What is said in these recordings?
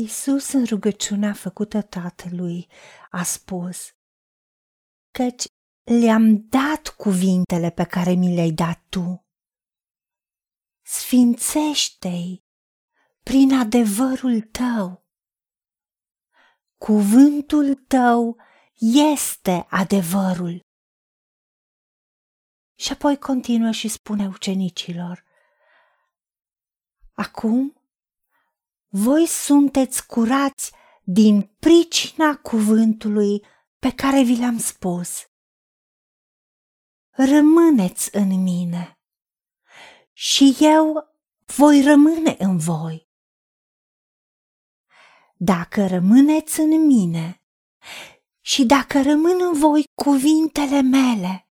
Isus în rugăciunea făcută Tatălui a spus, căci le-am dat cuvintele pe care mi le-ai dat tu. Sfințește-i prin adevărul tău. Cuvântul tău este adevărul. Și apoi continuă și spune ucenicilor, Acum voi sunteți curați din pricina cuvântului pe care vi l-am spus. Rămâneți în mine și eu voi rămâne în voi. Dacă rămâneți în mine și dacă rămân în voi cuvintele mele,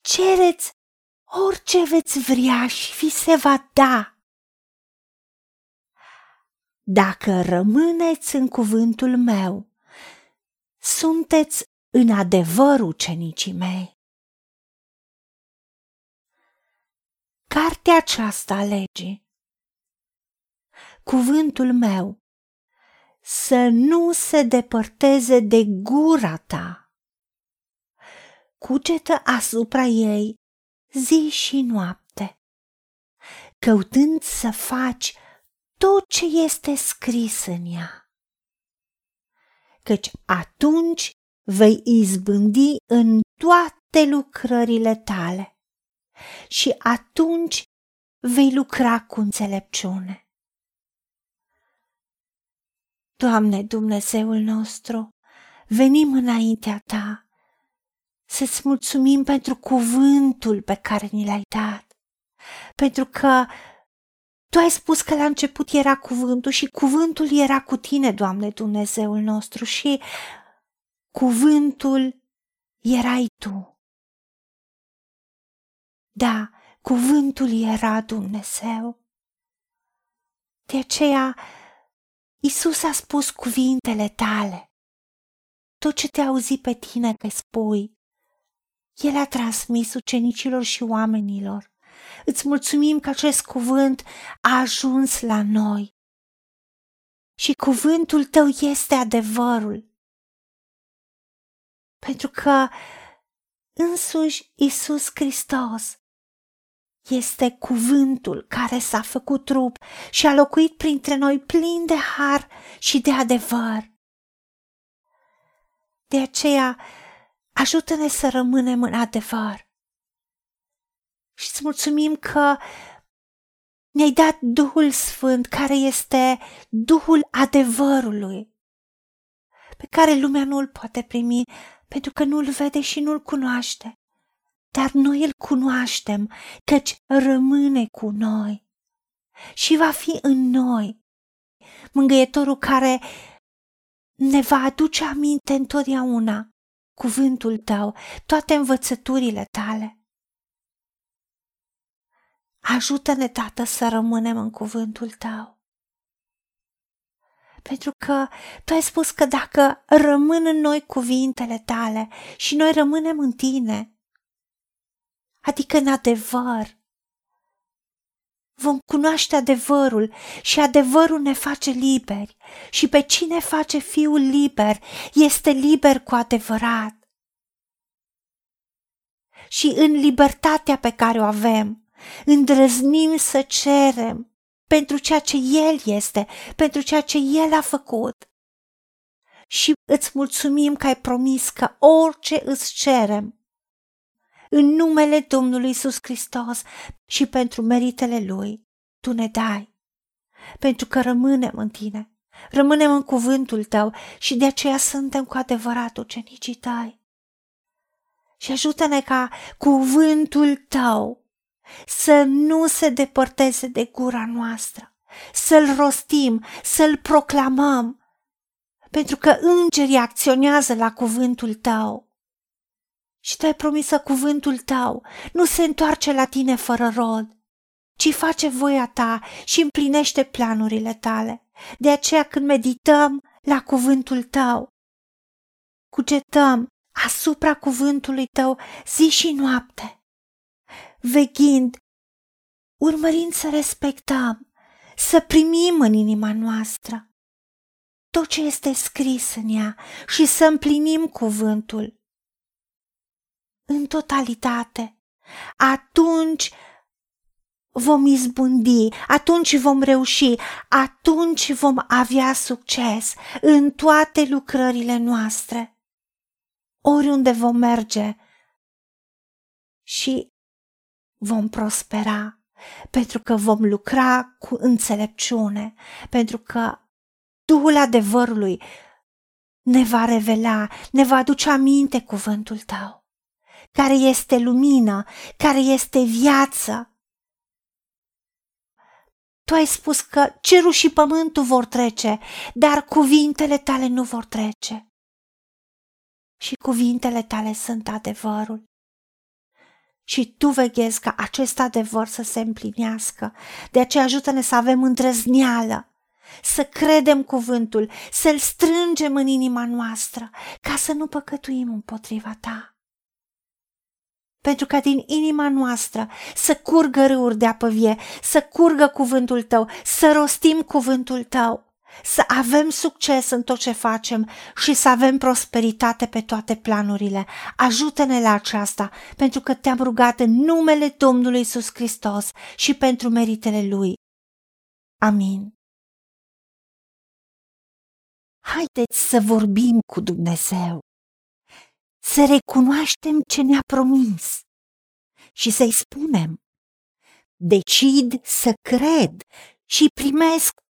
cereți orice veți vrea și vi se va da dacă rămâneți în cuvântul meu, sunteți în adevăr ucenicii mei. Cartea aceasta a legii, cuvântul meu, să nu se depărteze de gura ta. Cugetă asupra ei zi și noapte, căutând să faci tot ce este scris în ea. Căci atunci vei izbândi în toate lucrările tale și atunci vei lucra cu înțelepciune. Doamne Dumnezeul nostru, venim înaintea Ta să-ți mulțumim pentru cuvântul pe care ni l-ai dat, pentru că tu ai spus că la început era cuvântul și cuvântul era cu tine, Doamne Dumnezeul nostru, și cuvântul erai tu. Da, cuvântul era Dumnezeu. De aceea, Isus a spus cuvintele tale. Tot ce te auzi pe tine că spui, El a transmis ucenicilor și oamenilor. Îți mulțumim că acest cuvânt a ajuns la noi. Și cuvântul tău este adevărul. Pentru că însuși Isus Hristos este cuvântul care s-a făcut trup și a locuit printre noi plin de har și de adevăr. De aceea, ajută-ne să rămânem în adevăr și îți mulțumim că ne-ai dat Duhul Sfânt, care este Duhul adevărului, pe care lumea nu îl poate primi pentru că nu îl vede și nu îl cunoaște. Dar noi îl cunoaștem, căci rămâne cu noi și va fi în noi. Mângâietorul care ne va aduce aminte întotdeauna cuvântul tău, toate învățăturile tale. Ajută-ne, Tată, să rămânem în cuvântul Tău. Pentru că Tu ai spus că dacă rămân în noi cuvintele Tale și noi rămânem în Tine, adică în adevăr, vom cunoaște adevărul și adevărul ne face liberi și pe cine face fiul liber este liber cu adevărat. Și în libertatea pe care o avem, îndrăznim să cerem pentru ceea ce El este, pentru ceea ce El a făcut. Și îți mulțumim că ai promis că orice îți cerem, în numele Domnului Isus Hristos și pentru meritele Lui, Tu ne dai, pentru că rămânem în Tine, rămânem în cuvântul Tău și de aceea suntem cu adevărat ucenicii Tăi. Și ajută-ne ca cuvântul Tău să nu se depărteze de gura noastră, să-l rostim, să-l proclamăm, pentru că îngerii acționează la cuvântul tău. Și tu ai promis că cuvântul tău nu se întoarce la tine fără rod, ci face voia ta și împlinește planurile tale. De aceea când medităm la cuvântul tău, cugetăm asupra cuvântului tău zi și noapte veghind, urmărind să respectăm, să primim în inima noastră tot ce este scris în ea și să împlinim cuvântul în totalitate. Atunci vom izbundi, atunci vom reuși, atunci vom avea succes în toate lucrările noastre, oriunde vom merge și vom prospera, pentru că vom lucra cu înțelepciune, pentru că Duhul adevărului ne va revela, ne va aduce aminte cuvântul tău, care este lumină, care este viață. Tu ai spus că cerul și pământul vor trece, dar cuvintele tale nu vor trece. Și cuvintele tale sunt adevărul. Și tu veghezi ca acest adevăr să se împlinească. De aceea ajută-ne să avem îndrăzneală să credem cuvântul, să-l strângem în inima noastră, ca să nu păcătuim împotriva ta. Pentru ca din inima noastră să curgă râuri de apă vie, să curgă cuvântul tău, să rostim cuvântul tău, să avem succes în tot ce facem și să avem prosperitate pe toate planurile. Ajută-ne la aceasta, pentru că te-am rugat în numele Domnului Isus Hristos și pentru meritele Lui. Amin. Haideți să vorbim cu Dumnezeu, să recunoaștem ce ne-a promis și să-i spunem, decid să cred și primesc